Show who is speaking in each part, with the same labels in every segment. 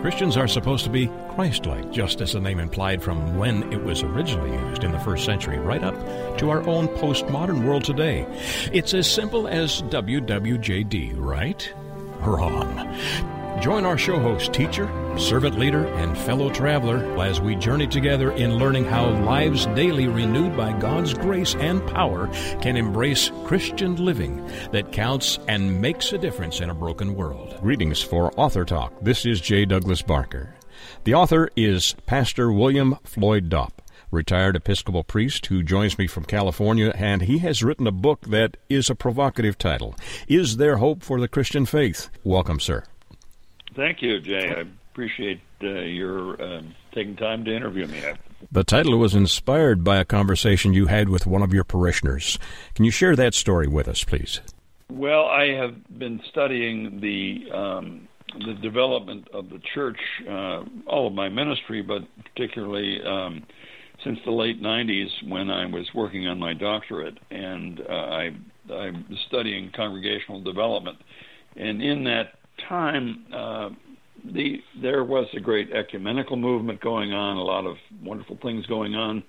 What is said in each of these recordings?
Speaker 1: Christians are supposed to be Christ like, just as the name implied from when it was originally used in the first century, right up to our own postmodern world today. It's as simple as WWJD, right? Wrong. Join our show host, teacher, servant leader, and fellow traveler as we journey together in learning how lives daily renewed by God's grace and power can embrace Christian living that counts and makes a difference in a broken world. Greetings for Author Talk. This is J. Douglas Barker. The author is Pastor William Floyd Dopp retired Episcopal priest who joins me from California, and he has written a book that is a provocative title Is There Hope for the Christian Faith? Welcome, sir.
Speaker 2: Thank you, Jay. I appreciate uh, your uh, taking time to interview me.
Speaker 1: The title was inspired by a conversation you had with one of your parishioners. Can you share that story with us, please?
Speaker 2: Well, I have been studying the um, the development of the church, uh, all of my ministry, but particularly um, since the late '90s when I was working on my doctorate, and uh, I I'm studying congregational development, and in that time, uh, the there was a great ecumenical movement going on, a lot of wonderful things going on,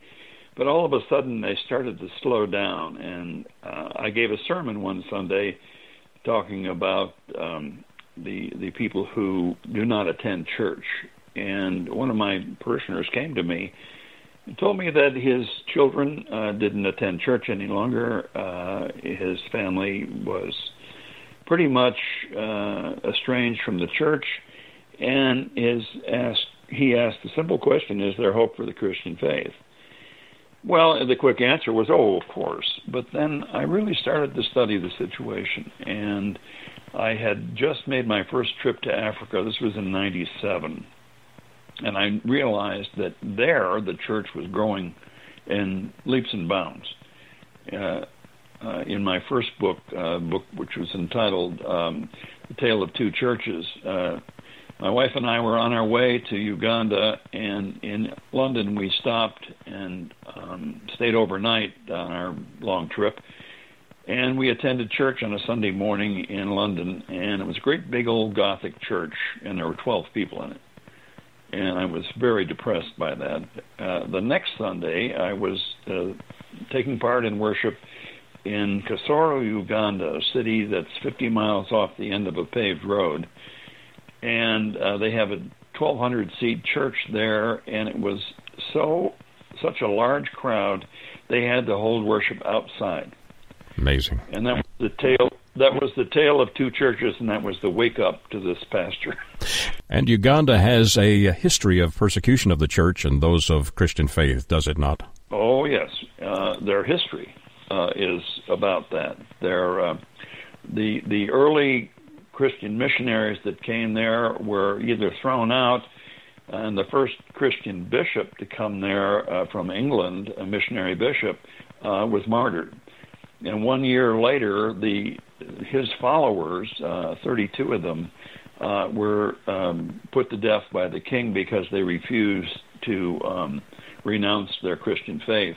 Speaker 2: but all of a sudden they started to slow down. And uh, I gave a sermon one Sunday talking about um, the the people who do not attend church. And one of my parishioners came to me and told me that his children uh, didn't attend church any longer. Uh, his family was pretty much uh, estranged from the church, and is asked. He asked the simple question: Is there hope for the Christian faith? Well, the quick answer was, "Oh, of course." But then I really started to study the situation, and I had just made my first trip to Africa. This was in '97, and I realized that there the church was growing in leaps and bounds. Uh, uh, in my first book, uh, book which was entitled um, "The Tale of Two Churches." Uh, my wife and I were on our way to Uganda, and in London we stopped and um, stayed overnight on our long trip. And we attended church on a Sunday morning in London, and it was a great big old Gothic church, and there were 12 people in it. And I was very depressed by that. Uh, the next Sunday, I was uh, taking part in worship in Kisoro, Uganda, a city that's 50 miles off the end of a paved road. And uh, they have a 1,200 seat church there, and it was so such a large crowd, they had to hold worship outside.
Speaker 1: Amazing.
Speaker 2: And that was the tale. That was the tale of two churches, and that was the wake up to this pastor.
Speaker 1: And Uganda has a history of persecution of the church and those of Christian faith, does it not?
Speaker 2: Oh yes, uh, their history uh, is about that. They're, uh, the the early Christian missionaries that came there were either thrown out, and the first Christian bishop to come there uh, from England, a missionary bishop, uh, was martyred. And one year later, the his followers, uh, 32 of them, uh, were um, put to death by the king because they refused to um, renounce their Christian faith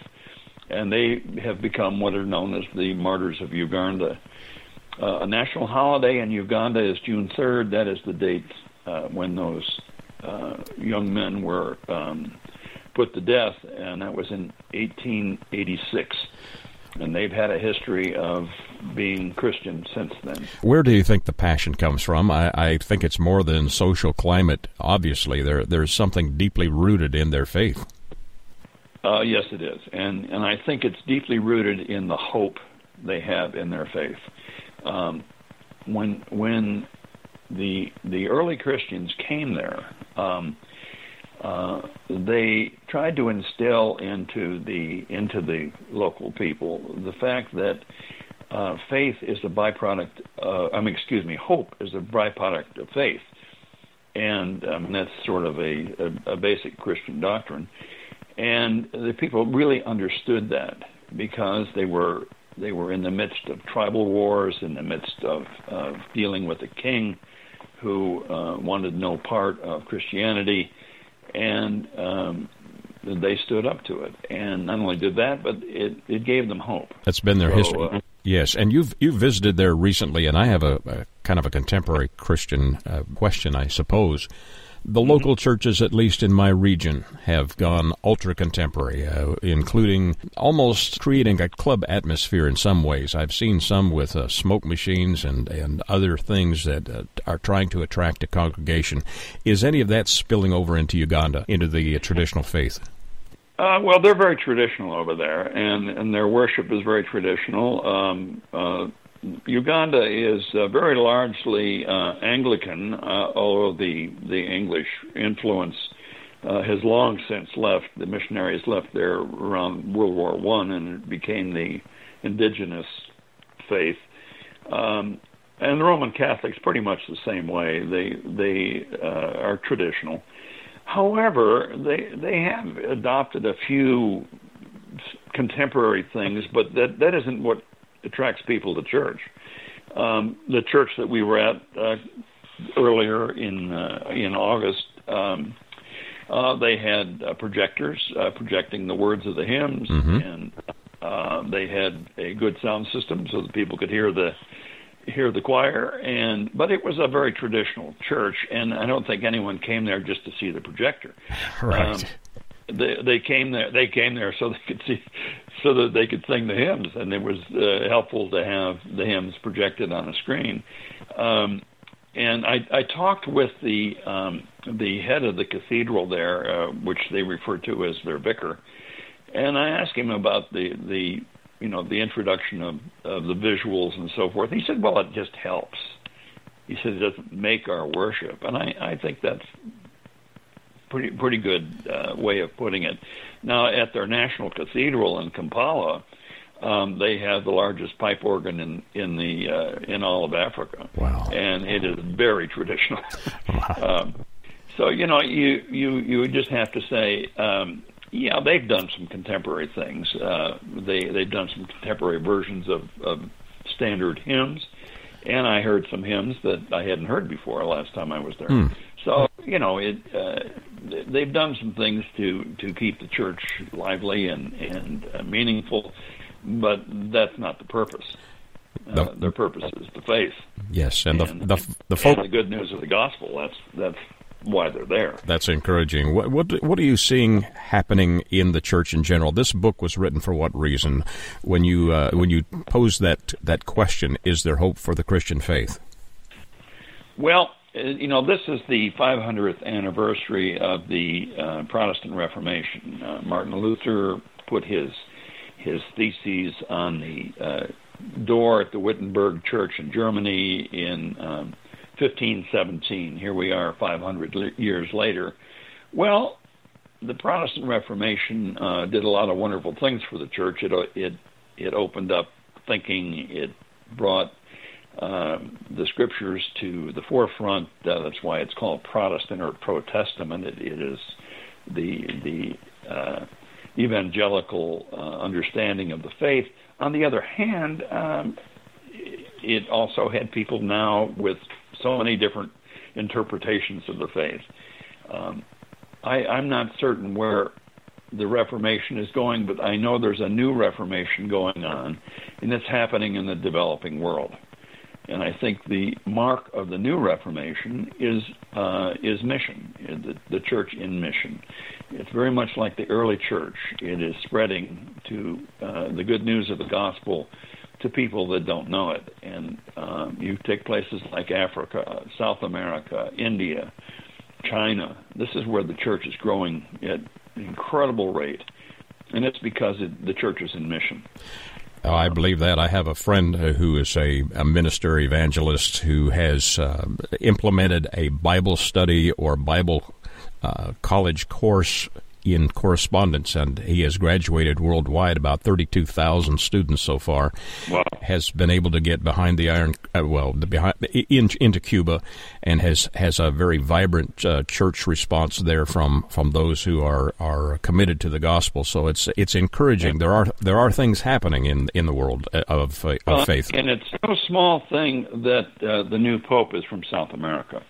Speaker 2: and they have become what are known as the Martyrs of Uganda. Uh, a national holiday in Uganda is June 3rd. That is the date uh, when those uh, young men were um, put to death, and that was in 1886. And they've had a history of being Christian since then.
Speaker 1: Where do you think the passion comes from? I, I think it's more than social climate. Obviously, there there's something deeply rooted in their faith.
Speaker 2: Uh, yes, it is, and and I think it's deeply rooted in the hope they have in their faith. Um, when when the the early Christians came there, um, uh, they tried to instill into the into the local people the fact that uh, faith is a byproduct. Uh, I mean, excuse me, hope is a byproduct of faith, and um, that's sort of a, a, a basic Christian doctrine. And the people really understood that because they were they were in the midst of tribal wars, in the midst of, of dealing with a king who uh, wanted no part of Christianity, and um, they stood up to it. And not only did that, but it, it gave them hope.
Speaker 1: That's been their so, history. Uh, yes, and you've you visited there recently, and I have a, a kind of a contemporary Christian uh, question, I suppose. The mm-hmm. local churches, at least in my region, have gone ultra contemporary, uh, including almost creating a club atmosphere in some ways. I've seen some with uh, smoke machines and, and other things that uh, are trying to attract a congregation. Is any of that spilling over into Uganda, into the uh, traditional faith?
Speaker 2: Uh, well, they're very traditional over there, and, and their worship is very traditional. Um, uh, Uganda is uh, very largely uh, Anglican, uh, although the the English influence uh, has long since left. The missionaries left there around World War One, and it became the indigenous faith. Um, and the Roman Catholics pretty much the same way. They they uh, are traditional. However, they they have adopted a few contemporary things, but that that isn't what attracts people to church. Um, the church that we were at uh, earlier in uh, in August, um, uh, they had uh, projectors uh, projecting the words of the hymns, mm-hmm. and uh, they had a good sound system so that people could hear the hear the choir. And but it was a very traditional church, and I don't think anyone came there just to see the projector.
Speaker 1: Right. Um,
Speaker 2: they they came there they came there so they could see so that they could sing the hymns. And it was uh, helpful to have the hymns projected on a screen. Um, and I, I talked with the um, the head of the cathedral there uh, which they refer to as their vicar. And I asked him about the the you know the introduction of, of the visuals and so forth. He said well it just helps. He said it doesn't make our worship. And I, I think that's pretty pretty good uh, way of putting it. Now, at their national cathedral in Kampala, um, they have the largest pipe organ in in the uh, in all of Africa.
Speaker 1: Wow!
Speaker 2: And it is very traditional. Wow. um, so you know, you you you just have to say, um, yeah, they've done some contemporary things. Uh, they they've done some contemporary versions of, of standard hymns, and I heard some hymns that I hadn't heard before last time I was there. Mm. So you know, it uh, they've done some things to to keep the church lively and and uh, meaningful, but that's not the purpose. Uh, the, their purpose is the faith.
Speaker 1: Yes, and, and the the
Speaker 2: the,
Speaker 1: folk,
Speaker 2: the good news of the gospel. That's that's why they're there.
Speaker 1: That's encouraging. What what what are you seeing happening in the church in general? This book was written for what reason? When you uh, when you pose that that question, is there hope for the Christian faith?
Speaker 2: Well, uh, you know, this is the 500th anniversary of the uh, Protestant Reformation. Uh, Martin Luther put his his theses on the uh, door at the Wittenberg Church in Germany in um, 1517. Here we are, 500 years later. Well, the Protestant Reformation uh, did a lot of wonderful things for the church. It it it opened up thinking. It brought um, the scriptures to the forefront. Uh, that's why it's called Protestant or Protestament. It, it is the the uh, evangelical uh, understanding of the faith. On the other hand, um, it also had people now with so many different interpretations of the faith. Um, I, I'm not certain where the Reformation is going, but I know there's a new Reformation going on, and it's happening in the developing world. And I think the mark of the new Reformation is uh, is mission, the, the church in mission. It's very much like the early church. It is spreading to uh, the good news of the gospel to people that don't know it. And um, you take places like Africa, South America, India, China. This is where the church is growing at an incredible rate, and it's because it, the church is in mission.
Speaker 1: Oh, I believe that. I have a friend who is a, a minister evangelist who has uh, implemented a Bible study or Bible uh, college course in correspondence, and he has graduated worldwide. About thirty-two thousand students so far.
Speaker 2: Wow.
Speaker 1: Has been able to get behind the iron, uh, well, the behind in, into Cuba, and has has a very vibrant uh, church response there from from those who are are committed to the gospel. So it's it's encouraging. Yeah. There are there are things happening in in the world uh, of uh, of faith,
Speaker 2: and it's no small thing that uh, the new pope is from South America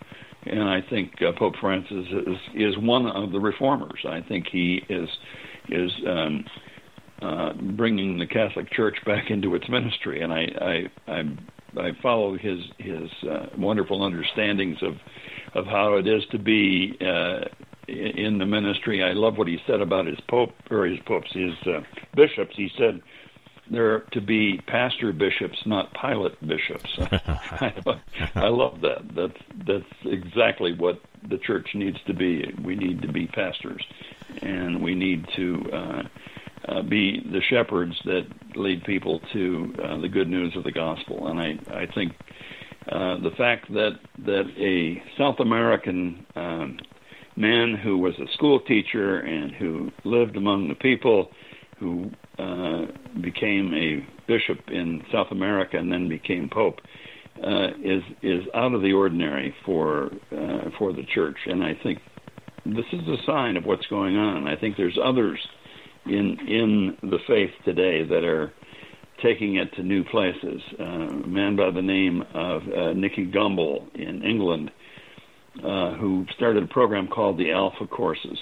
Speaker 2: and I think uh, Pope Francis is is one of the reformers. I think he is is um, uh, bringing the Catholic Church back into its ministry, and I I I, I follow his his uh, wonderful understandings of of how it is to be uh, in the ministry. I love what he said about his pope or his popes, his uh, bishops. He said they're to be pastor bishops, not pilot bishops. I, I love that. That's that's exactly what the church needs to be. We need to be pastors, and we need to. Uh, uh, be the shepherds that lead people to uh, the good news of the gospel. And I, I think uh, the fact that that a South American um, man who was a school teacher and who lived among the people, who uh, became a bishop in South America and then became pope, uh, is is out of the ordinary for uh, for the church. And I think this is a sign of what's going on. I think there's others in in the faith today that are taking it to new places. Uh, a man by the name of uh, Nicky Gumbel in England, uh, who started a program called the Alpha Courses,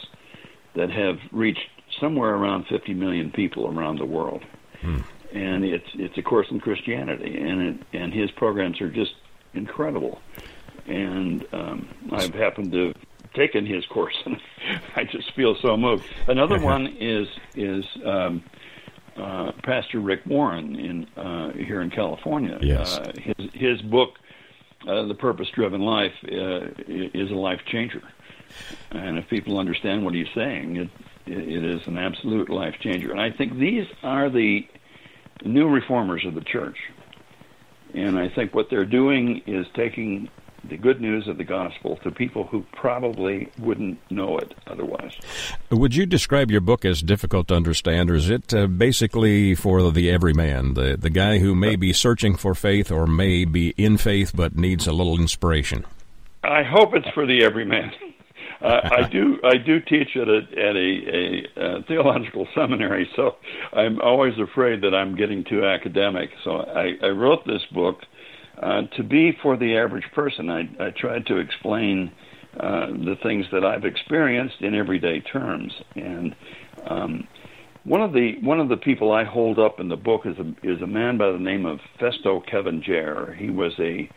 Speaker 2: that have reached somewhere around 50 million people around the world. Hmm. And it's it's a course in Christianity, and it, and his programs are just incredible. And um, I've happened to taken his course, and I just feel so moved. Another one is is um, uh, Pastor Rick Warren in uh, here in California.
Speaker 1: Yes.
Speaker 2: Uh, his his book, uh, The Purpose Driven Life, uh, is a life changer, and if people understand what he's saying, it it is an absolute life changer. And I think these are the new reformers of the church. And I think what they're doing is taking the good news of the gospel to people who probably wouldn't know it otherwise.
Speaker 1: Would you describe your book as difficult to understand, or is it uh, basically for the everyman, the the guy who may be searching for faith or may be in faith but needs a little inspiration?
Speaker 2: I hope it's for the everyman. Uh, I do I do teach at a at a, a, a theological seminary, so I'm always afraid that I'm getting too academic. So I, I wrote this book uh, to be for the average person. I, I tried to explain uh, the things that I've experienced in everyday terms, and um, one of the one of the people I hold up in the book is a is a man by the name of Festo Kivengere. He was a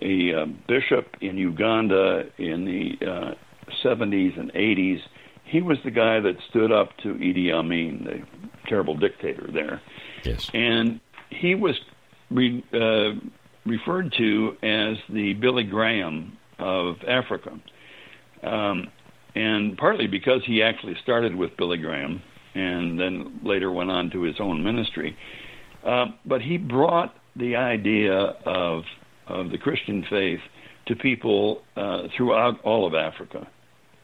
Speaker 2: a uh, bishop in Uganda in the uh, 70s and 80s. He was the guy that stood up to Idi Amin, the terrible dictator there.
Speaker 1: Yes.
Speaker 2: And he was re, uh, referred to as the Billy Graham of Africa. Um, and partly because he actually started with Billy Graham and then later went on to his own ministry. Uh, but he brought the idea of, of the Christian faith to people uh, throughout all of Africa.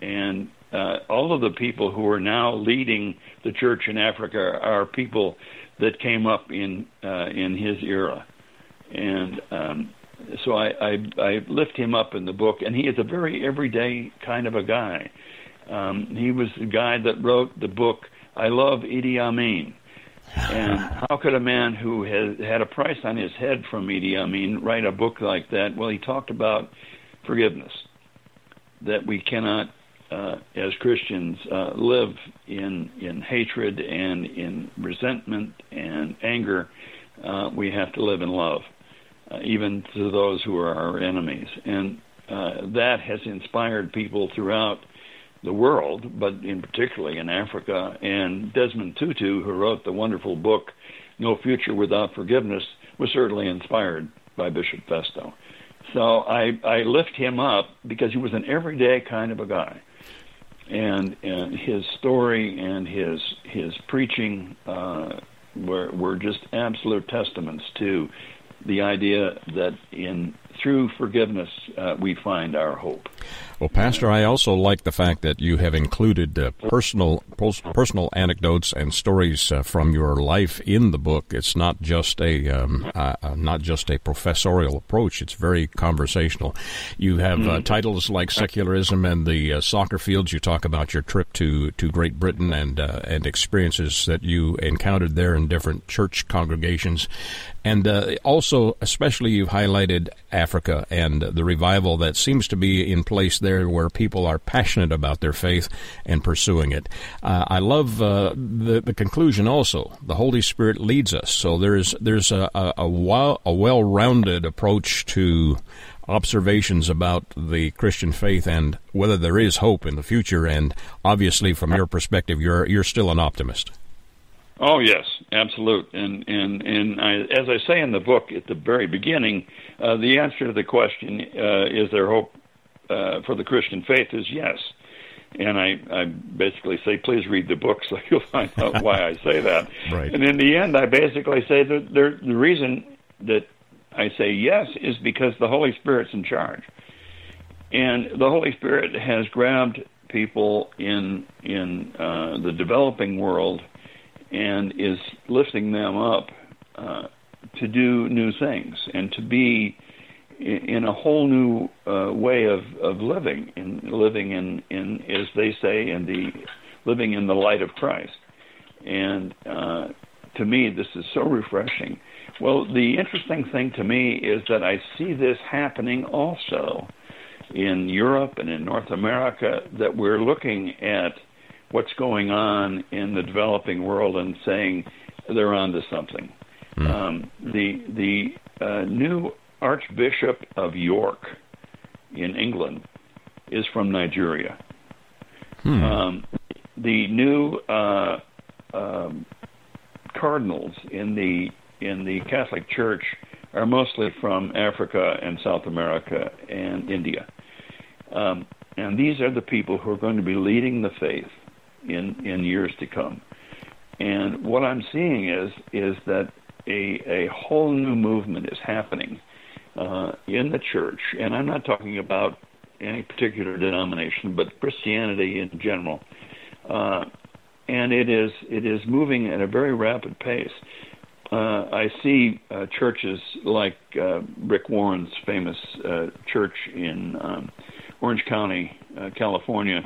Speaker 2: And uh, all of the people who are now leading the church in Africa are people that came up in uh, in his era and um, so I, I, I lift him up in the book, and he is a very everyday kind of a guy. Um, he was the guy that wrote the book "I Love Idi Amin," and how could a man who has had a price on his head from Idi Amin write a book like that? Well, he talked about forgiveness, that we cannot, uh, as Christians, uh, live in in hatred and in resentment and anger. Uh, we have to live in love uh, even to those who are our enemies. And uh, that has inspired people throughout the world, but in particularly in Africa. And Desmond Tutu, who wrote the wonderful book No Future Without Forgiveness, was certainly inspired by Bishop Festo. So I, I lift him up because he was an everyday kind of a guy. And, and his story and his his preaching uh, were were just absolute testaments to the idea that in through forgiveness uh, we find our hope.
Speaker 1: Well, Pastor, I also like the fact that you have included uh, personal personal anecdotes and stories uh, from your life in the book. It's not just a um, uh, uh, not just a professorial approach. It's very conversational. You have uh, mm-hmm. titles like secularism and the soccer fields. You talk about your trip to, to Great Britain and and experiences that you encountered there in different church congregations, and also especially you've highlighted Africa and the revival that seems to be in place there where people are passionate about their faith and pursuing it. Uh, I love uh, the, the conclusion also. The Holy Spirit leads us. So there's, there's a, a, well a, well rounded approach to observations about the Christian faith and whether there is hope in the future. And obviously, from your perspective, you're you're still an optimist.
Speaker 2: Oh yes, absolute. And and and I, as I say in the book at the very beginning, uh, the answer to the question uh, is there hope uh, for the Christian faith is yes. And I, I basically say, please read the book so you'll find out why I say that.
Speaker 1: Right.
Speaker 2: And in the end, I basically say that there, the reason that I say yes is because the Holy Spirit's in charge. And the Holy Spirit has grabbed people in in uh, the developing world and is lifting them up uh, to do new things and to be in a whole new uh, way of, of living, in living in, in, as they say, in the living in the light of Christ. And uh, to me, this is so refreshing. Well, the interesting thing to me is that I see this happening also in Europe and in North America. That we're looking at what's going on in the developing world and saying they're onto something. Mm. Um, the the uh, new Archbishop of York in England is from Nigeria. Hmm. Um, the new uh, um, cardinals in the in the Catholic Church are mostly from Africa and South America and India. Um, and these are the people who are going to be leading the faith in, in years to come. And what I'm seeing is is that a, a whole new movement is happening uh, in the church, and I'm not talking about any particular denomination, but Christianity in general. Uh, and it is it is moving at a very rapid pace. Uh, I see uh, churches like uh, Rick Warren's famous uh, church in um, Orange County, uh, California,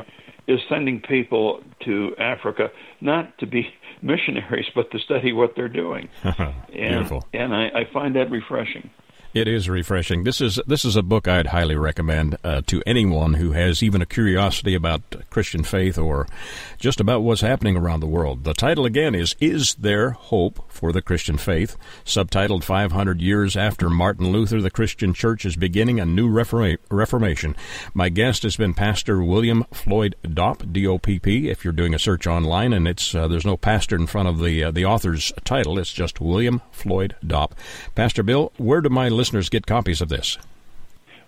Speaker 2: is sending people to Africa not to be missionaries, but to study what they're doing.
Speaker 1: and, Beautiful.
Speaker 2: And I, I find that refreshing.
Speaker 1: It is refreshing. This is this is a book I'd highly recommend uh, to anyone who has even a curiosity about Christian faith or just about what's happening around the world. The title again is "Is There Hope for the Christian Faith?" Subtitled "500 Years After Martin Luther, the Christian Church is Beginning a New Reforma- Reformation." My guest has been Pastor William Floyd Dopp, D-O-P-P. If you're doing a search online and it's uh, there's no pastor in front of the uh, the author's title, it's just William Floyd Dopp. Pastor Bill, where do my listeners get copies of this?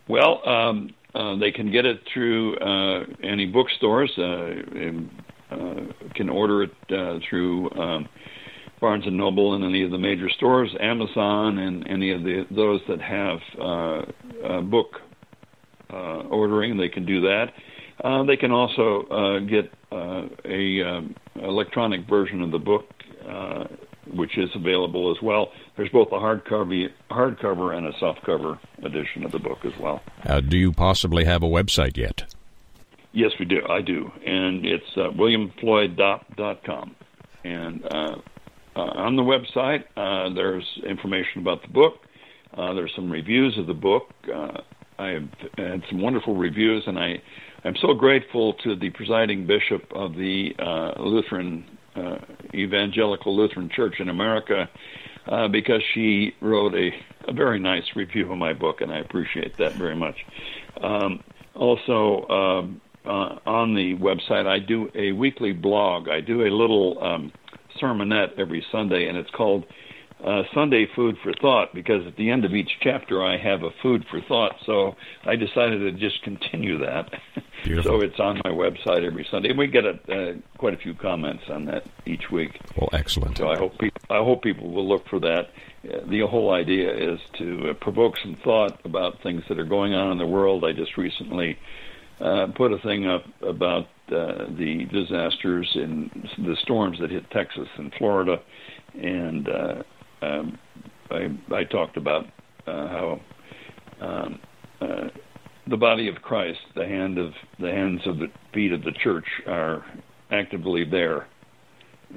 Speaker 2: Well, um, uh, they can get it through uh, any bookstores. Uh, and, uh, can order it uh, through um, Barnes and Noble and any of the major stores, Amazon, and any of the those that have uh, book ordering. They can do that. they can also get a um, electronic version of the book which is available as well. There's both a hardcover, hardcover and a softcover edition of the book as well.
Speaker 1: Uh, do you possibly have a website yet?
Speaker 2: Yes, we do. I do, and it's uh, williamfloyddopp.com. And uh, uh, on the website, uh, there's information about the book. Uh, there's some reviews of the book. Uh, I have had some wonderful reviews, and I am so grateful to the presiding bishop of the Lutheran uh, Evangelical Lutheran Church in America uh, because she wrote a, a very nice review of my book, and I appreciate that very much. Um, also, um, uh, on the website, I do a weekly blog. I do a little um, sermonette every Sunday, and it's called uh, Sunday Food for Thought because at the end of each chapter I have a food for thought. So I decided to just continue that. so it's on my website every Sunday. And we get a, uh, quite a few comments on that each week.
Speaker 1: Well, excellent.
Speaker 2: So I hope people, I hope people will look for that. Uh, the whole idea is to uh, provoke some thought about things that are going on in the world. I just recently uh, put a thing up about uh, the disasters and the storms that hit Texas and Florida, and uh, um, I, I talked about uh, how um, uh, the body of Christ, the hand of the hands of the feet of the church, are actively there,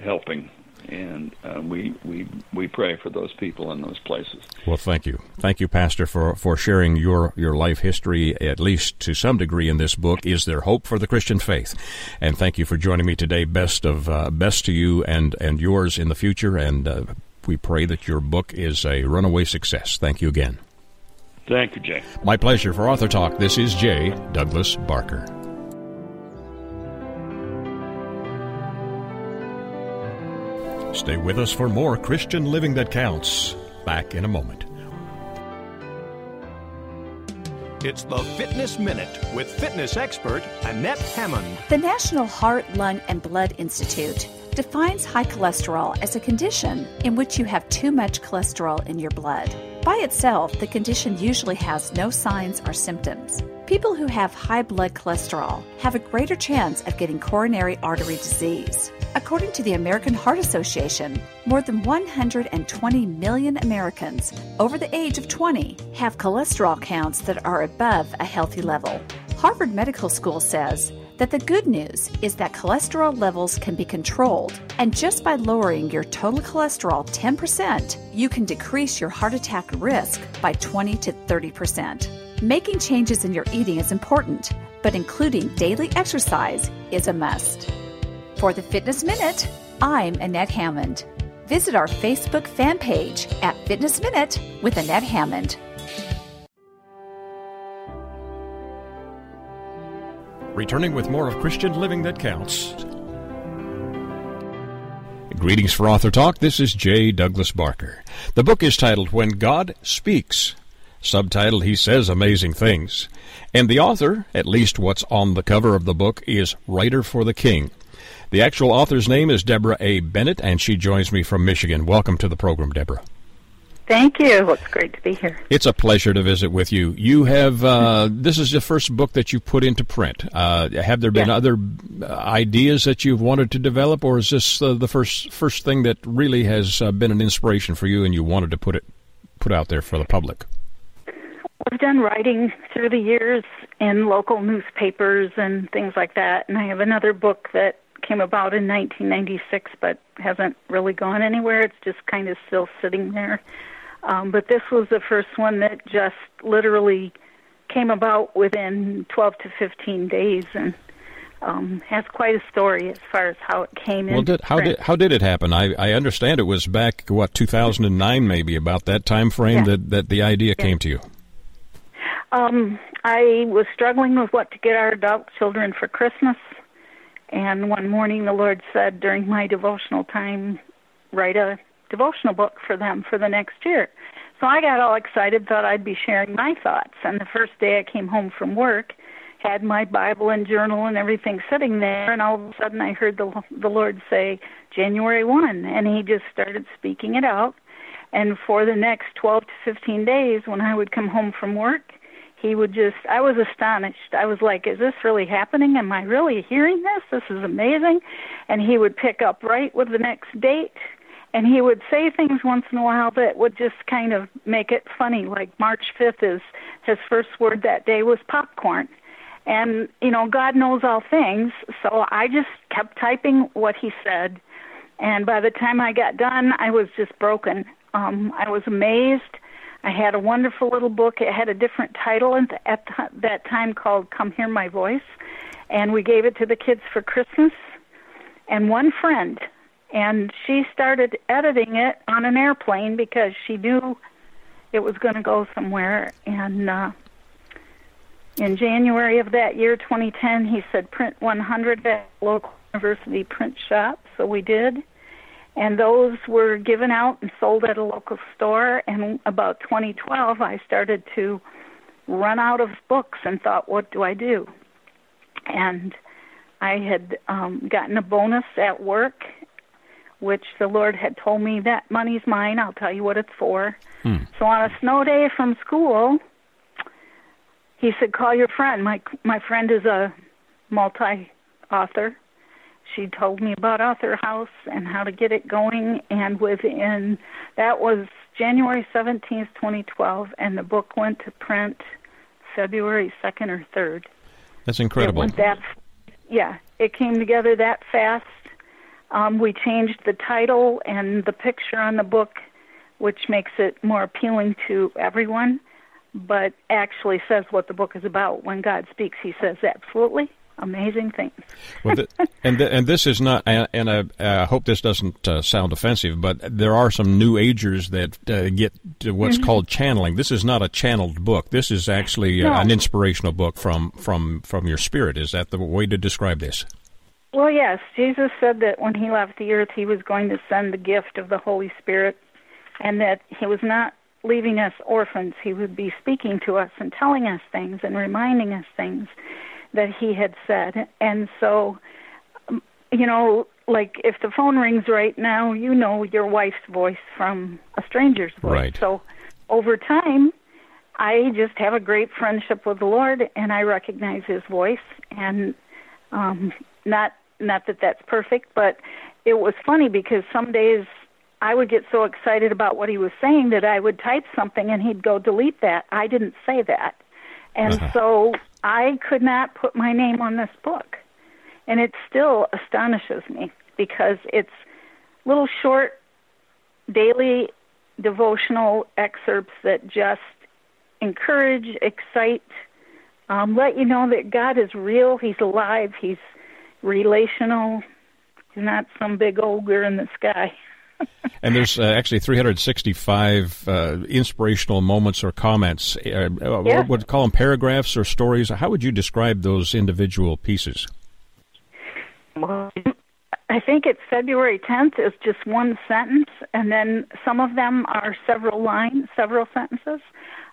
Speaker 2: helping, and uh, we we we pray for those people in those places.
Speaker 1: Well, thank you, thank you, Pastor, for for sharing your your life history at least to some degree in this book. Is there hope for the Christian faith? And thank you for joining me today. Best of uh, best to you and and yours in the future, and uh, we pray that your book is a runaway success. Thank you again.
Speaker 2: Thank you, Jay.
Speaker 1: My pleasure. For Author Talk, this is Jay Douglas Barker. Stay with us for more Christian Living That Counts. Back in a moment.
Speaker 3: It's the Fitness Minute with fitness expert Annette Hammond.
Speaker 4: The National Heart, Lung, and Blood Institute defines high cholesterol as a condition in which you have too much cholesterol in your blood. By itself, the condition usually has no signs or symptoms. People who have high blood cholesterol have a greater chance of getting coronary artery disease. According to the American Heart Association, more than 120 million Americans over the age of 20 have cholesterol counts that are above a healthy level. Harvard Medical School says that the good news is that cholesterol levels can be controlled, and just by lowering your total cholesterol 10%, you can decrease your heart attack risk by 20 to 30%. Making changes in your eating is important, but including daily exercise is a must. For the Fitness Minute, I'm Annette Hammond. Visit our Facebook fan page at Fitness Minute with Annette Hammond.
Speaker 1: Returning with more of Christian Living That Counts. Greetings for Author Talk. This is J. Douglas Barker. The book is titled When God Speaks. Subtitled He Says Amazing Things. And the author, at least what's on the cover of the book, is Writer for the King. The actual author's name is Deborah A. Bennett, and she joins me from Michigan. Welcome to the program, Deborah.
Speaker 5: Thank you. It's great to be here.
Speaker 1: It's a pleasure to visit with you. You have uh, this is the first book that you put into print. Uh, have there been other uh, ideas that you've wanted to develop, or is this uh, the first first thing that really has uh, been an inspiration for you, and you wanted to put it put out there for the public?
Speaker 5: I've done writing through the years in local newspapers and things like that, and I have another book that came about in 1996, but hasn't really gone anywhere. It's just kind of still sitting there. Um, but this was the first one that just literally came about within 12 to 15 days and um, has quite a story as far as how it came
Speaker 1: well,
Speaker 5: in.
Speaker 1: Did, how did how did it happen? I, I understand it was back what 2009 maybe about that time frame yeah. that that the idea yeah. came to you.
Speaker 5: Um, I was struggling with what to get our adult children for Christmas, and one morning the Lord said during my devotional time, write a devotional book for them for the next year. So I got all excited, thought I'd be sharing my thoughts. And the first day I came home from work, had my Bible and journal and everything sitting there, and all of a sudden I heard the the Lord say January one, and He just started speaking it out. And for the next 12 to 15 days, when I would come home from work, he would just I was astonished. I was like, is this really happening? Am I really hearing this? This is amazing. And he would pick up right with the next date and he would say things once in a while that would just kind of make it funny like march fifth is his first word that day was popcorn and you know god knows all things so i just kept typing what he said and by the time i got done i was just broken um i was amazed i had a wonderful little book. It had a different title at, that time called come hear my voice. And we gave it to the kids for christmas and one friend. And she started editing it on an airplane because she knew it was going to go somewhere. And uh in January of that year 2010 he said print 100 at local university print shop. So we did and those were given out and sold at a local store and about 2012 I started to run out of books and thought what do I do and I had um gotten a bonus at work which the Lord had told me that money's mine. I'll tell you what it's for. Hmm. So on a snow day from school, he said, "Call your friend." My my friend is a multi-author. She told me about AuthorHouse and how to get it going, and within that was January seventeenth, twenty twelve, and the book went to print February second or third.
Speaker 1: That's incredible.
Speaker 5: It went that, yeah, it came together that fast um, we changed the title and the picture on the book, which makes it more appealing to everyone, but actually says what the book is about. When God speaks, He says absolutely. Amazing things.
Speaker 1: well, and and this is not, and I, I hope this doesn't uh, sound offensive, but there are some new agers that uh, get what's mm-hmm. called channeling. This is not a channeled book. This is actually uh, no. an inspirational book from from from your spirit. Is that the way to describe this?
Speaker 5: Well, yes. Jesus said that when he left the earth, he was going to send the gift of the Holy Spirit, and that he was not leaving us orphans. He would be speaking to us and telling us things and reminding us things that he had said. And so, you know, like if the phone rings right now, you know your wife's voice from a stranger's voice.
Speaker 1: Right.
Speaker 5: So over time, I just have a great friendship with the Lord, and I recognize His voice. And um, not not that that's perfect, but it was funny because some days I would get so excited about what he was saying that I would type something and he'd go delete that. I didn't say that. And uh-huh. so I could not put my name on this book. And it still astonishes me because it's little short daily devotional excerpts that just encourage, excite, um, let you know that God is real, He's alive, He's relational, He's not some big ogre in the sky.
Speaker 1: And there's uh, actually 365 uh, inspirational moments or comments. Uh, uh yeah. Would call them paragraphs or stories? How would you describe those individual pieces?
Speaker 5: Well, I think it's February 10th is just one sentence, and then some of them are several lines, several sentences.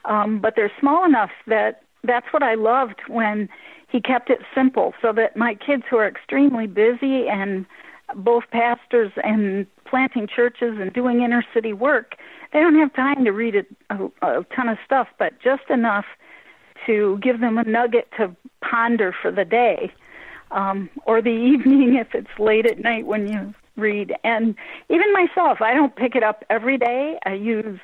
Speaker 5: Um, but they're small enough that that's what I loved when he kept it simple, so that my kids who are extremely busy and both pastors and planting churches and doing inner city work, they don't have time to read a, a, a ton of stuff, but just enough to give them a nugget to ponder for the day um, or the evening if it's late at night when you read. And even myself, I don't pick it up every day. I use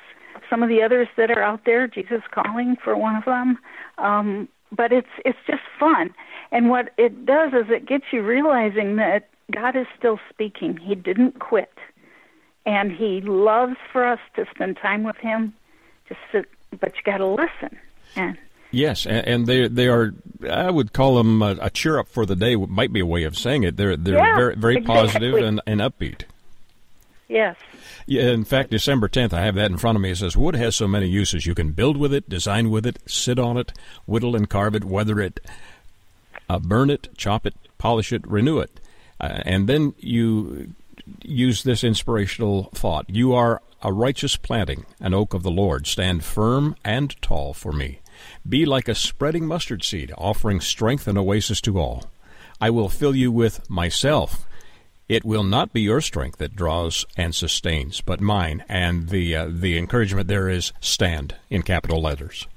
Speaker 5: some of the others that are out there, Jesus Calling for one of them. Um, but it's it's just fun. And what it does is it gets you realizing that God is still speaking. He didn't quit. And he loves for us to spend time with him. Just sit, but you got to listen. And
Speaker 1: Yes, and they they are. I would call them a, a, cheer up for the day. Might be a way of saying it. They're they're
Speaker 5: yeah,
Speaker 1: very very
Speaker 5: exactly.
Speaker 1: positive and, and upbeat.
Speaker 5: Yes.
Speaker 1: Yeah, in fact, December 10th, I have that in front of me. It says, Wood has so many uses. You can build with it, design with it, sit on it, whittle and carve it, weather it, uh, burn it, chop it, polish it, renew it. Uh, and then you use this inspirational thought You are a righteous planting, an oak of the Lord. Stand firm and tall for me. Be like a spreading mustard seed, offering strength and oasis to all. I will fill you with myself it will not be your strength that draws and sustains, but mine. And the uh, the encouragement there is stand in capital letters.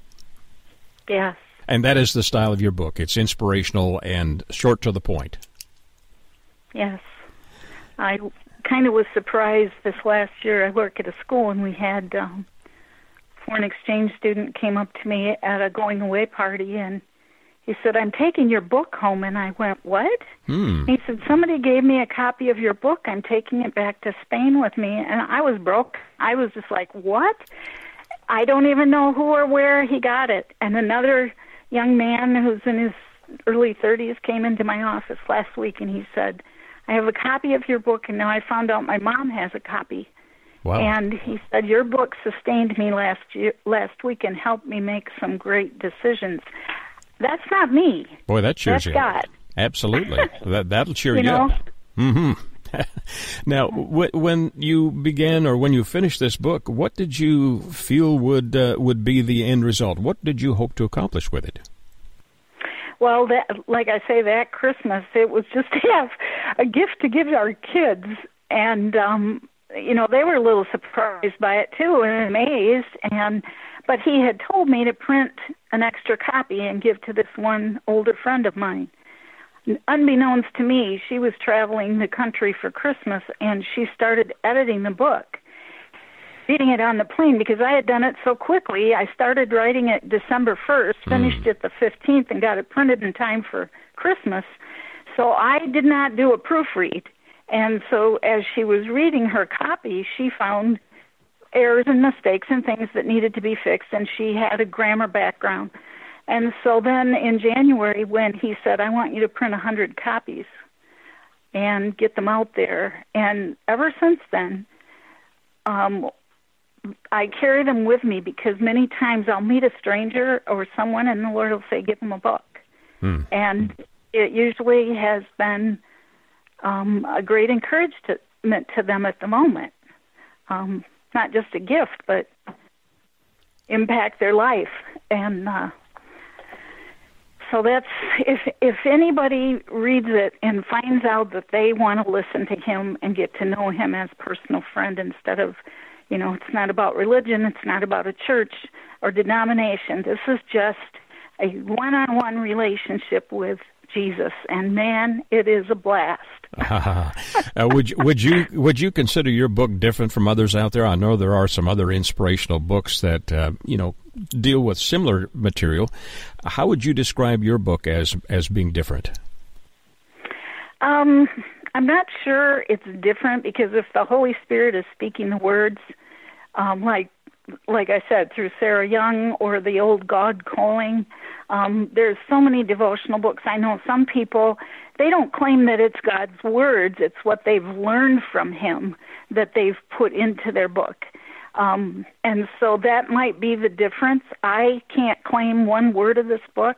Speaker 5: Yes.
Speaker 1: And that is the style of your book. It's inspirational and short to the point.
Speaker 5: Yes. I kind of was surprised this last year. I work at a school, and we had um, foreign exchange student came up to me at a going away party, and he said, I'm taking your book home. And I went, What?
Speaker 1: Hmm.
Speaker 5: He said, Somebody gave me a copy of your book. I'm taking it back to Spain with me. And I was broke. I was just like, What? I don't even know who or where he got it. And another young man who's in his early 30s came into my office last week and he said, I have a copy of your book, and now I found out my mom has a copy.
Speaker 1: Wow.
Speaker 5: And he said, Your book sustained me last year, last week and helped me make some great decisions. That's not me.
Speaker 1: Boy, that cheers
Speaker 5: That's
Speaker 1: you.
Speaker 5: God.
Speaker 1: Absolutely. that that'll cheer
Speaker 5: you,
Speaker 1: you
Speaker 5: know?
Speaker 1: up. Mm-hmm. now, when you began or when you finished this book, what did you feel would uh, would be the end result? What did you hope to accomplish with it?
Speaker 5: Well, that, like I say, that Christmas it was just to have a gift to give our kids, and um, you know they were a little surprised by it too and amazed, and but he had told me to print an extra copy and give to this one older friend of mine. Unbeknownst to me, she was traveling the country for Christmas and she started editing the book, reading it on the plane because I had done it so quickly. I started writing it December 1st, hmm. finished mm. it the 15th, and got it printed in time for Christmas. So I did not do a proofread. And so as she was reading her copy, she found errors and mistakes and things that needed to be fixed and she had a grammar background And so then in January, when he said, I want you to print a 100 copies and get them out there. And ever since then, um, I carry them with me because many times I'll meet a stranger or someone, and the Lord will say, Give them a book. Hmm. And it usually has been um, a great encouragement to them at the moment. Um, not just a gift, but impact their life. And uh, so that's if if anybody reads it and finds out that they want to listen to him and get to know him as personal friend instead of you know it's not about religion it's not about a church or denomination this is just a one-on-one relationship with Jesus, and man, it is a blast.
Speaker 1: uh, would would you would you consider your book different from others out there? I know there are some other inspirational books that uh, you know deal with similar material. How would you describe your book as as being different?
Speaker 5: Um, I'm not sure it's different because if the Holy Spirit is speaking the words, um, like like I said, through Sarah Young or the old God calling. Um, there's so many devotional books. I know some people they don't claim that it's God's words; it's what they've learned from Him that they've put into their book. Um, and so that might be the difference. I can't claim one word of this book.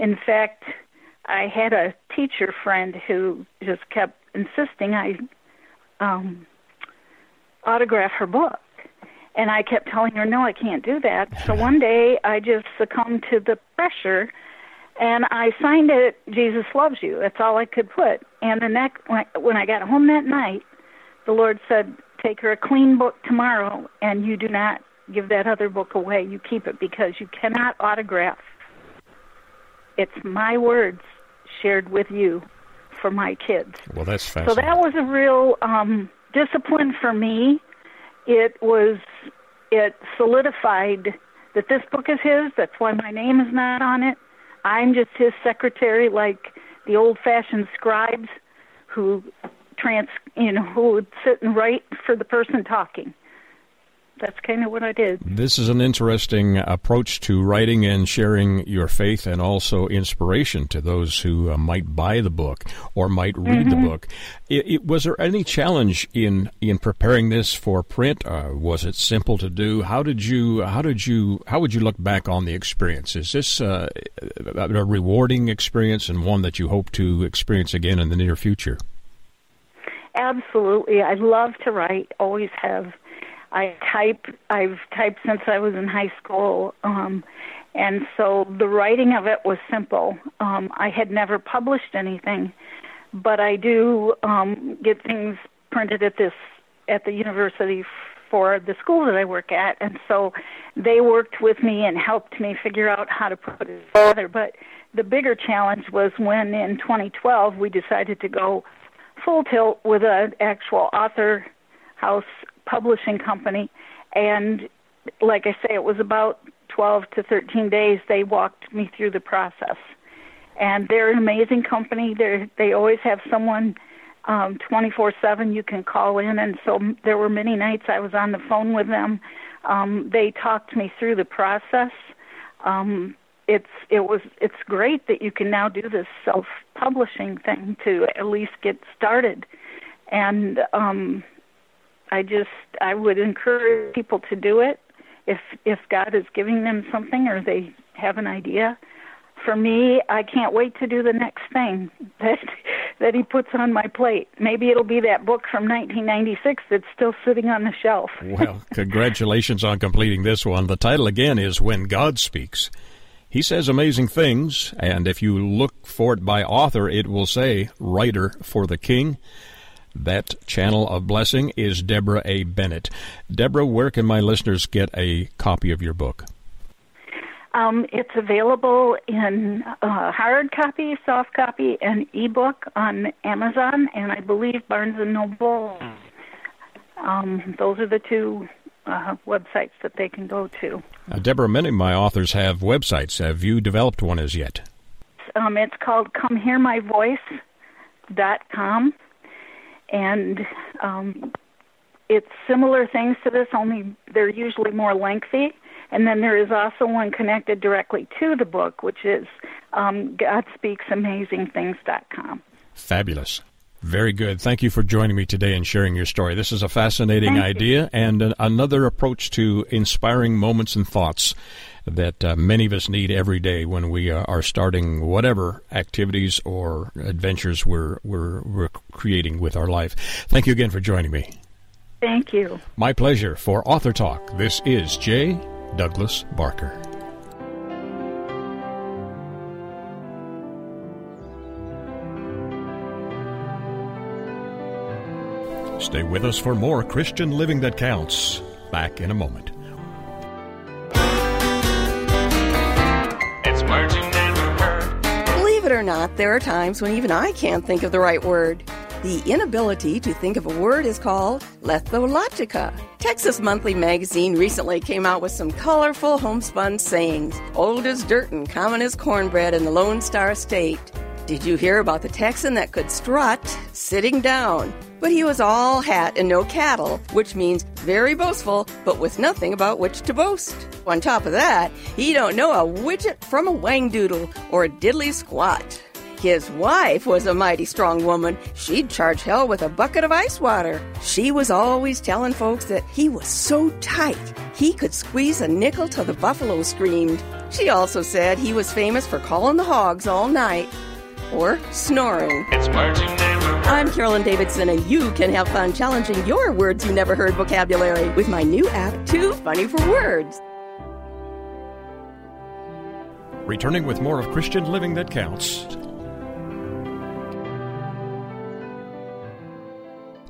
Speaker 5: In fact, I had a teacher friend who just kept insisting I um, autograph her book and I kept telling her, no, I can't do that. So one day I just succumbed to the pressure and I signed it, Jesus loves you. That's all I could put. And the next, when I got home that night, the Lord said, take her a clean book tomorrow and you do not give that other book away. You keep it because you cannot autograph. It's my words shared with you for my kids.
Speaker 1: Well, that's fascinating.
Speaker 5: So that was a real um, discipline for me it was it solidified that this book is his. That's why my name is not on it. I'm just his secretary, like the old-fashioned scribes who trans, you know, who would sit and write for the person talking that's kind of what I did.
Speaker 1: This is an interesting approach to writing and sharing your faith, and also inspiration to those who uh, might buy the book or might read mm-hmm. the book. It, it, was there any challenge in in preparing this for print? Uh, was it simple to do? How did you how did you how would you look back on the experience? Is this uh, a rewarding experience and one that you hope to experience again in the near future?
Speaker 5: Absolutely, I love to write. Always have I type. I've typed since I was in high school, um, and so the writing of it was simple. Um, I had never published anything, but I do um, get things printed at this at the university for the school that I work at, and so they worked with me and helped me figure out how to put it together. But the bigger challenge was when in 2012 we decided to go full tilt with an actual author house publishing company, and like I say, it was about 12 to 13 days. They walked me through the process, and they're an amazing company. They they always have someone um 24/7 you can call in, and so there were many nights I was on the phone with them. Um, they talked me through the process. Um, it's it was it's great that you can now do this self publishing thing to at least get started and um I just I would encourage people to do it if if God is giving them something or they have an idea. For me, I can't wait to do the next thing that that he puts on my plate. Maybe it'll be that book from 1996 that's still sitting on the shelf.
Speaker 1: well, congratulations on completing this one. The title again is When God Speaks. He says amazing things, and if you look for it by author, it will say Writer for the King. That channel of blessing is Deborah A. Bennett. Deborah, where can my listeners get a copy of your book?
Speaker 5: Um, it's available in uh, hard copy, soft copy, and ebook on Amazon, and I believe Barnes and Noble. Um, those are the two uh, websites that they can go to.
Speaker 1: Uh, Deborah, many of my authors have websites. Have you developed one as yet?
Speaker 5: Um, it's called ComeHearMyVoice.com and um, it's similar things to this, only they're usually more lengthy. And then there is also one connected directly to the book, which is um, GodSpeaksAmazingThings.com.
Speaker 1: Fabulous. Very good. Thank you for joining me today and sharing your story. This is a fascinating
Speaker 5: Thank
Speaker 1: idea
Speaker 5: you.
Speaker 1: and an, another approach to inspiring moments and thoughts that uh, many of us need every day when we uh, are starting whatever activities or adventures we're, we're, we're creating with our life. Thank you again for joining me.
Speaker 5: Thank you.
Speaker 1: My pleasure. For Author Talk, this is J. Douglas Barker. Stay with us for more Christian Living That Counts. Back in a moment.
Speaker 6: Believe it or not, there are times when even I can't think of the right word. The inability to think of a word is called lethologica. Texas Monthly Magazine recently came out with some colorful homespun sayings, old as dirt and common as cornbread in the Lone Star State. Did you hear about the Texan that could strut sitting down? But he was all hat and no cattle, which means very boastful, but with nothing about which to boast. On top of that, he don't know a widget from a wangdoodle or a diddly squat. His wife was a mighty strong woman. She'd charge hell with a bucket of ice water. She was always telling folks that he was so tight he could squeeze a nickel till the buffalo screamed. She also said he was famous for calling the hogs all night or snoring.
Speaker 7: It's never heard.
Speaker 6: I'm Carolyn Davidson, and you can have fun challenging your words you never heard vocabulary with my new app, Too Funny for Words.
Speaker 1: Returning with more of Christian Living That Counts.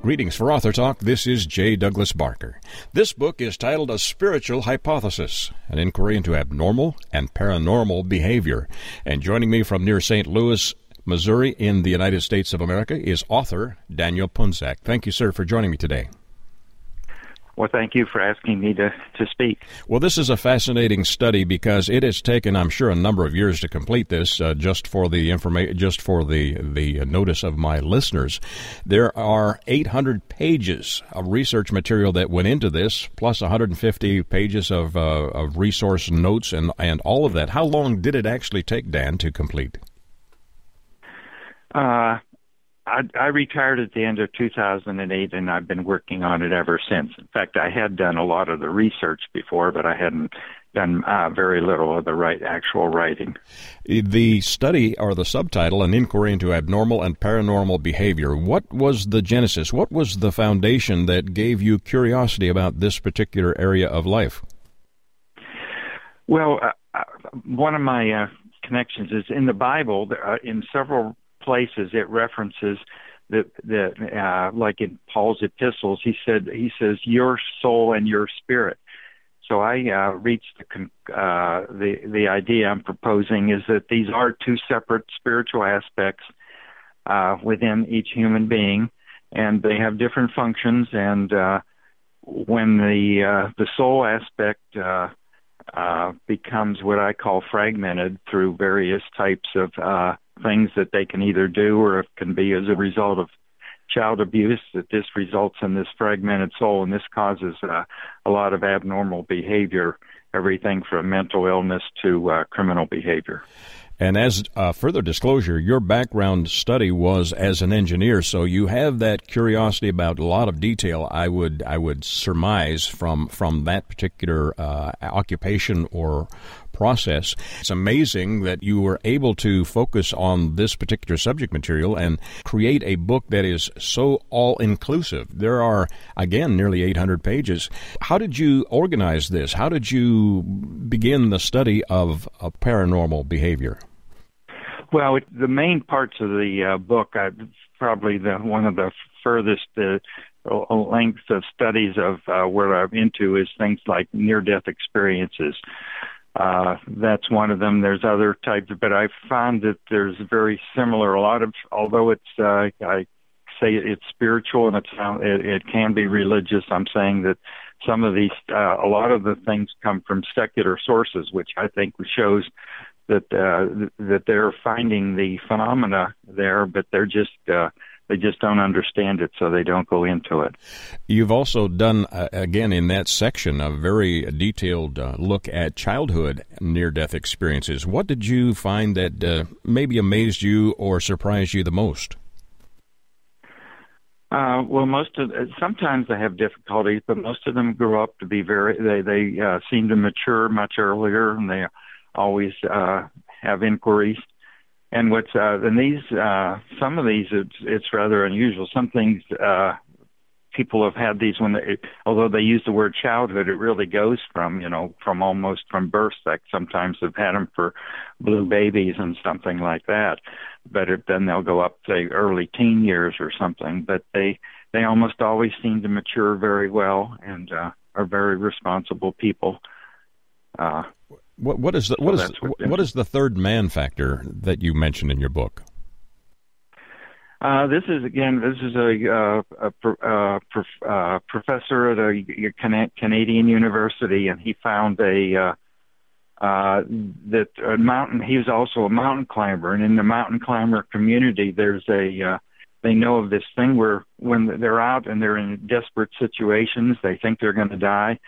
Speaker 1: Greetings for Author Talk. This is J. Douglas Barker. This book is titled A Spiritual Hypothesis, an inquiry into abnormal and paranormal behavior. And joining me from near St. Louis, Missouri, in the United States of America, is author Daniel Punzak. Thank you, sir, for joining me today.
Speaker 8: Well, thank you for asking me to, to speak.
Speaker 1: Well, this is a fascinating study because it has taken, I'm sure, a number of years to complete this. Uh, just for the information, just for the the notice of my listeners, there are 800 pages of research material that went into this, plus 150 pages of uh, of resource notes and and all of that. How long did it actually take, Dan, to complete?
Speaker 8: Uh, I, I retired at the end of 2008, and I've been working on it ever since. In fact, I had done a lot of the research before, but I hadn't done uh, very little of the right actual writing.
Speaker 1: The study or the subtitle, An Inquiry into Abnormal and Paranormal Behavior. What was the genesis? What was the foundation that gave you curiosity about this particular area of life?
Speaker 8: Well, uh, uh, one of my uh, connections is in the Bible. Uh, in several places, it references that uh, like in Paul's epistles, he said he says your soul and your spirit. So I uh, reached the con- uh, the the idea I'm proposing is that these are two separate spiritual aspects uh, within each human being, and they have different functions. And uh, when the uh, the soul aspect uh, uh, becomes what I call fragmented through various types of uh, things that they can either do or it can be as a result of child abuse that this results in this fragmented soul and this causes uh, a lot of abnormal behavior everything from mental illness to uh, criminal behavior
Speaker 1: And as uh, further disclosure, your background study was as an engineer, so you have that curiosity about a lot of detail. I would I would surmise from from that particular uh, occupation or process. It's amazing that you were able to focus on this particular subject material and create a book that is so all inclusive. There are, again, nearly 800 pages. How did you organize this? How did you begin the study of, of paranormal behavior?
Speaker 8: Well, it, the main parts of the uh, book, I, probably the one of the furthest uh, lengths of studies of uh, where I'm into is things like near-death experiences. Uh, that's one of them. There's other types, but I found that there's very similar. A lot of, although it's, uh, I say it's spiritual and it's, it, it can be religious. I'm saying that some of these, uh, a lot of the things come from secular sources, which I think shows that uh, that they're finding the phenomena there, but they're just uh, they just don't understand it, so they don't go into it.
Speaker 1: You've also done, uh, again, in that section, a very detailed uh, look at childhood near death experiences. What did you find that uh, maybe amazed you or surprised you the most?
Speaker 8: Uh, well, most of sometimes they have difficulties, but most of them grow up to be very. They they uh, seem to mature much earlier, and they always uh, have inquiries. And what's uh, and these uh, some of these it's it's rather unusual. Some things uh, people have had these when they although they use the word childhood, it really goes from you know from almost from birth. Like sometimes they've had them for blue babies and something like that. But it, then they'll go up say early teen years or something. But they they almost always seem to mature very well and uh, are very responsible people. Uh,
Speaker 1: what what is the what is what, what is the third man factor that you mentioned in your book?
Speaker 8: Uh, this is again. This is a, uh, a, a, a uh, professor at a Canadian university, and he found a uh, uh, that a mountain. He was also a mountain climber, and in the mountain climber community, there's a uh, they know of this thing where when they're out and they're in desperate situations, they think they're going to die,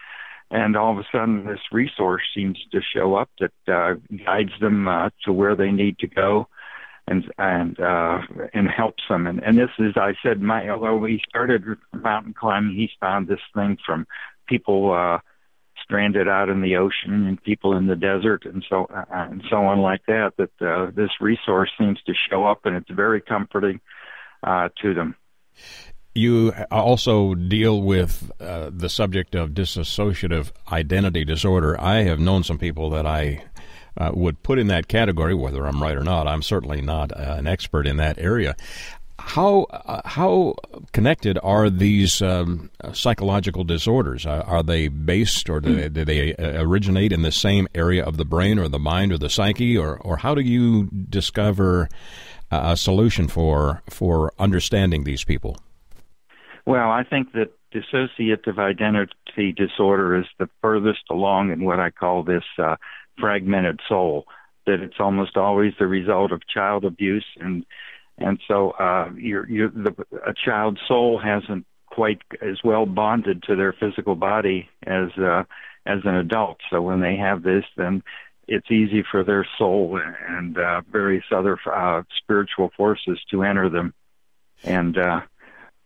Speaker 8: and all of a sudden this resource seems to show up that uh, guides them uh, to where they need to go and and uh and helps them. And and this is i said my although he started mountain climbing he's found this thing from people uh stranded out in the ocean and people in the desert and so uh, and so on like that that uh, this resource seems to show up and it's very comforting uh to them
Speaker 1: you also deal with uh, the subject of dissociative identity disorder. I have known some people that I uh, would put in that category, whether I'm right or not. I'm certainly not uh, an expert in that area. How uh, how connected are these um, psychological disorders? are they based, or do they, do they, uh, originate in the same area of the brain, or the mind, or the psyche, or or how do you discover a solution for for understanding these people?
Speaker 8: Well, I think that dissociative identity disorder is the furthest along in what I call this uh, fragmented soul. That it's almost always the result of child abuse, and and so uh, you're, you're the, a child's soul hasn't quite as well bonded to their physical body as uh, as an adult. So when they have this, then it's easy for their soul and uh, various other uh, spiritual forces to enter them, and uh,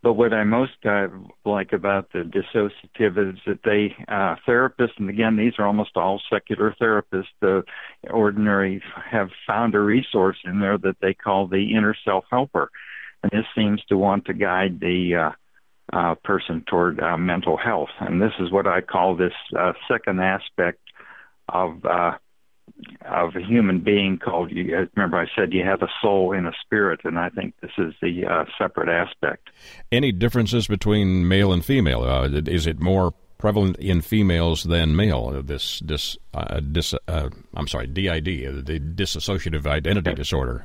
Speaker 8: but what I most uh, like about the dissociative is that they uh, therapists, and again, these are almost all secular therapists, the ordinary have found a resource in there that they call the inner self helper, and this seems to want to guide the uh, uh, person toward uh, mental health, and this is what I call this uh, second aspect of uh, of a human being called you uh, remember i said you have a soul and a spirit and i think this is the uh, separate aspect.
Speaker 1: Any differences between male and female? Uh, is it more prevalent in females than male uh, this this uh, dis, uh, i'm sorry did the dissociative identity disorder?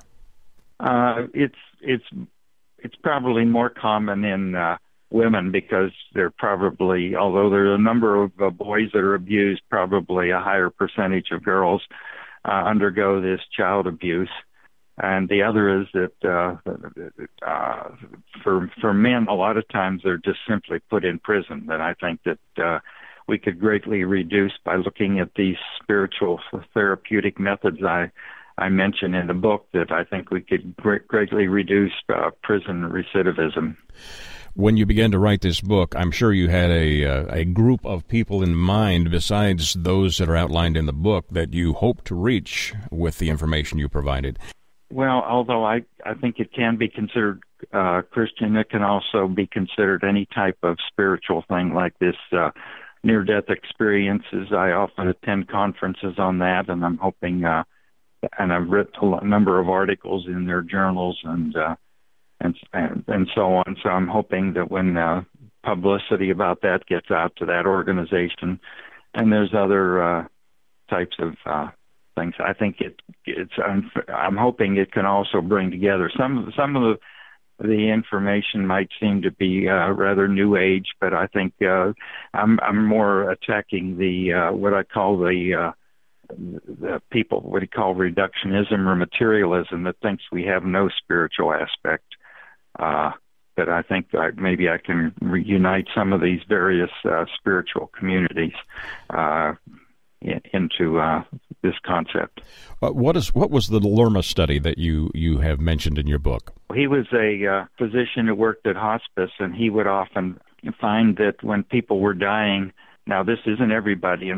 Speaker 8: It's it's it's probably more common in women because they're probably, although there are a number of uh, boys that are abused, probably a higher percentage of girls uh, undergo this child abuse. And the other is that uh, uh, for for men, a lot of times they're just simply put in prison. And I think that uh, we could greatly reduce by looking at these spiritual therapeutic methods I I mention in the book. That I think we could greatly reduce uh, prison recidivism
Speaker 1: when you began to write this book, I'm sure you had a uh, a group of people in mind besides those that are outlined in the book that you hope to reach with the information you provided.
Speaker 8: Well, although I I think it can be considered uh, Christian, it can also be considered any type of spiritual thing like this uh, near death experiences. I often attend conferences on that, and I'm hoping. Uh, and I've written a number of articles in their journals and. And and, and so on. So I'm hoping that when uh, publicity about that gets out to that organization, and there's other uh, types of uh, things, I think it it's I'm, I'm hoping it can also bring together some some of the the information might seem to be uh, rather new age, but I think uh, I'm I'm more attacking the uh, what I call the uh, the people what he call reductionism or materialism that thinks we have no spiritual aspect uh, that I think that maybe I can reunite some of these various uh, spiritual communities uh, in, into uh, this concept.
Speaker 1: Uh, what is what was the Lerma study that you you have mentioned in your book?
Speaker 8: He was a uh, physician who worked at hospice, and he would often find that when people were dying. Now, this isn't everybody,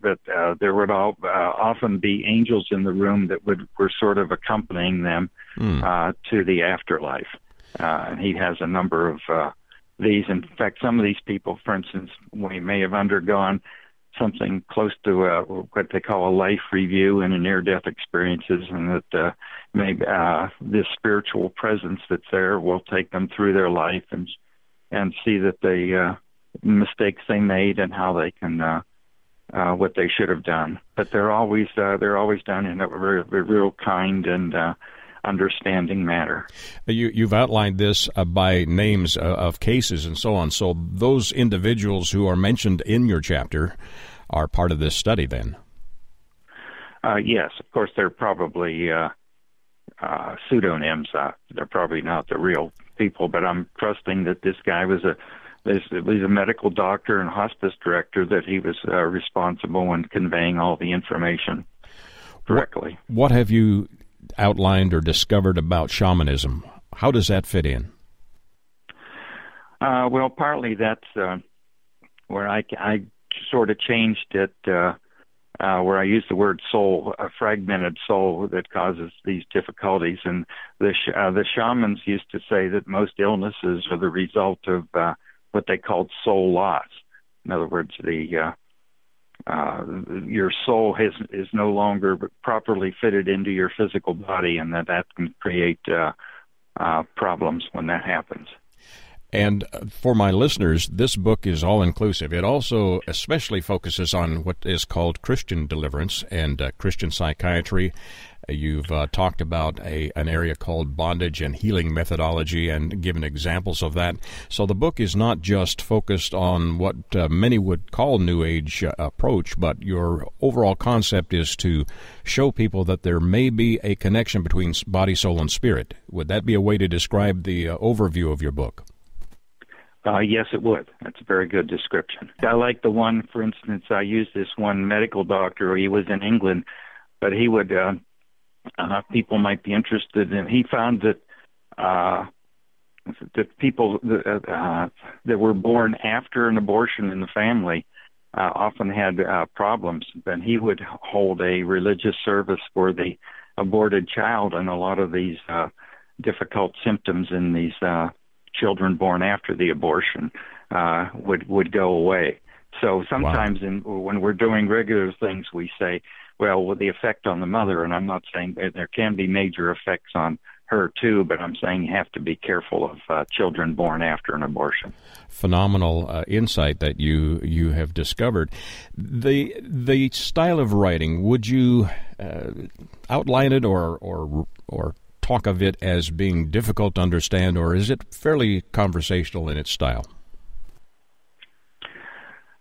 Speaker 8: but uh, there would all, uh, often be angels in the room that would were sort of accompanying them uh, to the afterlife. Uh, and he has a number of uh, these. In fact, some of these people, for instance, we may have undergone something close to uh, what they call a life review in a near-death experiences, and that uh, maybe uh, this spiritual presence that's there will take them through their life and and see that they uh, mistakes they made and how they can uh, uh, what they should have done. But they're always uh, they're always done in a very, very real kind and uh, understanding matter.
Speaker 1: You, you've outlined this uh, by names uh, of cases and so on. So those individuals who are mentioned in your chapter are part of this study. Then,
Speaker 8: Uh, yes, of course, they're probably uh, uh, pseudonyms. Uh, they're probably not the real people, but I'm trusting that this guy was a this, he's a medical doctor and hospice director that he was responsible in conveying all the information correctly.
Speaker 1: what have you outlined or discovered about shamanism? How does that fit in?
Speaker 8: Uh, well, partly that's uh, where I, I sort of changed it, uh, uh, where I use the word soul, a fragmented soul that causes these difficulties. And the sh- uh, the shamans used to say that most illnesses are the result of uh, what they called soul loss. In other words, the uh, your soul has, is no longer properly fitted into your physical body, and that that can create uh, uh, problems when that happens.
Speaker 1: And for my listeners, this book is all inclusive. It also especially focuses on what is called Christian deliverance and uh, Christian psychiatry. You've uh, talked about a an area called bondage and healing methodology and given examples of that. So the book is not just focused on what uh, many would call New Age uh, approach, but your overall concept is to show people that there may be a connection between body, soul, and spirit. Would that be a way to describe the uh, overview of your book?
Speaker 8: Uh, yes, it would. That's a very good description. I like the one, for instance, I used this one medical doctor. He was in England, but he would, uh, uh, people might be interested in, he found that, uh, that people that, uh, that were born after an abortion in the family uh, often had uh, problems. And he would hold a religious service for the aborted child, and a lot of these uh, difficult symptoms in these uh, children born after the abortion uh, would would go away. So sometimes in, when we're doing regular things, we say, well, with the effect on the mother, and I'm not saying there can be major effects on her too, but I'm saying you have to be careful of uh, children born after an abortion.
Speaker 1: phenomenal uh, insight that you you have discovered. The the style of writing, would you uh, outline it or or or talk of it as being difficult to understand, or is it fairly conversational in its style?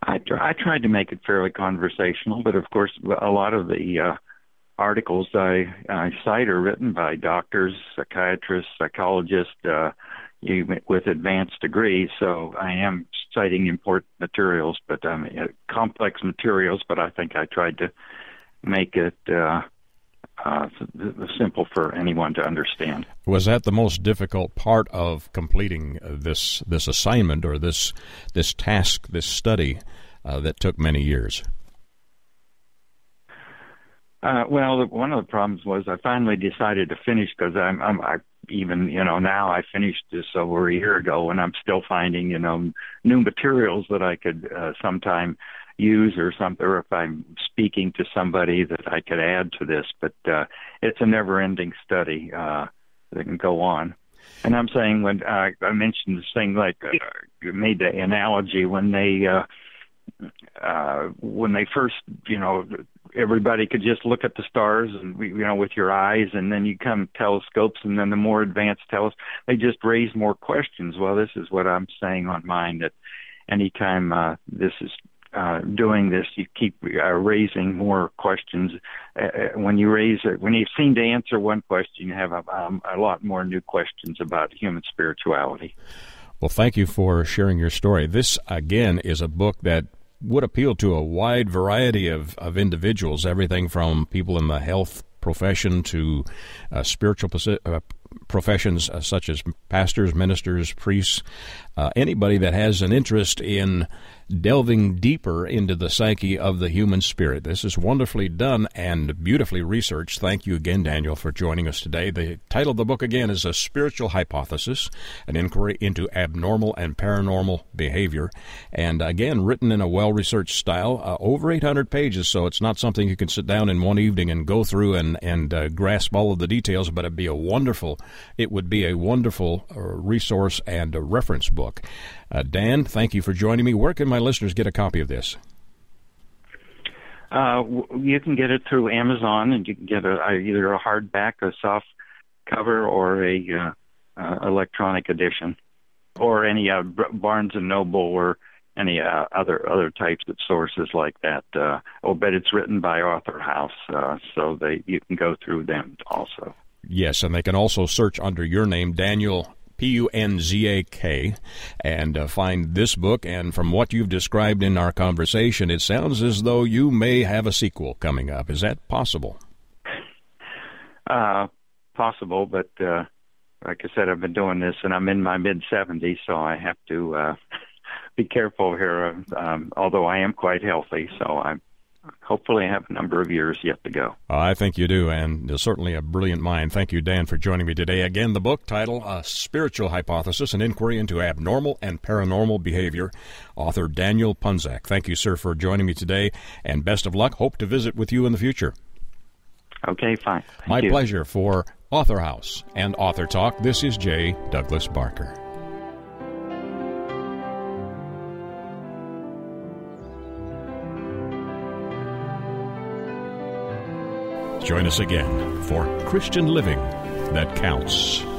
Speaker 8: I, I tried to make it fairly conversational, but of course, a lot of the uh, articles I, I cite are written by doctors, psychiatrists, psychologists, uh, with advanced degrees. So I am citing important materials, but um, uh, complex materials. But I think I tried to make it uh, uh, simple for anyone to understand.
Speaker 1: Was that the most difficult part of completing this this assignment or this this task, this study uh, that took many years?
Speaker 8: Uh, well, one of the problems was I finally decided to finish because I'm, I'm I even you know now I finished this over a year ago and I'm still finding you know new materials that I could uh, sometime use or something or if I'm speaking to somebody that I could add to this. But uh, it's a never-ending study uh, that can go on. And I'm saying when uh, I mentioned this thing like uh, made the analogy when they. Uh, uh when they first you know everybody could just look at the stars and you know with your eyes and then you come telescopes and then the more advanced telescopes they just raise more questions well this is what i'm saying on mine that anytime uh this is uh, doing this, you keep uh, raising more questions. Uh, uh when you raise it, when you seem to answer one question, you have a, um, a lot more new questions about human spirituality.
Speaker 1: Well, thank you for sharing your story. This, again, is a book that would appeal to a wide variety of, of individuals, everything from people in the health profession to uh, spiritual uh, professions uh, such as pastors, ministers, priests, uh, anybody that has an interest in delving deeper into the psyche of the human spirit. This is wonderfully done and beautifully researched. Thank you again, Daniel, for joining us today. The title of the book again is A Spiritual Hypothesis, an inquiry into abnormal and paranormal behavior. And again, written in a well researched style, uh, over 800 pages, so it's not something you can sit down in one evening and go through and, and uh, grasp all of the details, but it'd be a wonderful, it would be a wonderful uh, resource and a reference book. Uh, Dan, thank you for joining me. Where can my listeners get a copy of this?
Speaker 8: Uh, you can get it through Amazon, and you can get a, either a hardback, a soft cover, or a uh, uh, electronic edition, or any uh, Barnes and Noble or any uh, other other types of sources like that. Uh, oh, but it's written by AuthorHouse, uh, so they you can go through them also.
Speaker 1: Yes, and they can also search under your name, Daniel P U N Z A K, and uh, find this book. And from what you've described in our conversation, it sounds as though you may have a sequel coming up. Is that possible?
Speaker 8: Uh, possible, but uh, like I said, I've been doing this, and I'm in my mid 70s, so I have to uh, be careful here. Um, although I am quite healthy, so I'm hopefully I have a number of years yet to go.
Speaker 1: I think you do, and certainly a brilliant mind. Thank you, Dan, for joining me today. Again, the book title, A Spiritual Hypothesis, an inquiry into abnormal and paranormal behavior, author Daniel Punzak. Thank you, sir, for joining me today, and best of luck. Hope to visit with you in the future.
Speaker 8: Okay, fine. Thank
Speaker 1: My
Speaker 8: you.
Speaker 1: pleasure for AuthorHouse and Author Talk. This is J. Douglas Barker. Join us again for Christian Living That Counts.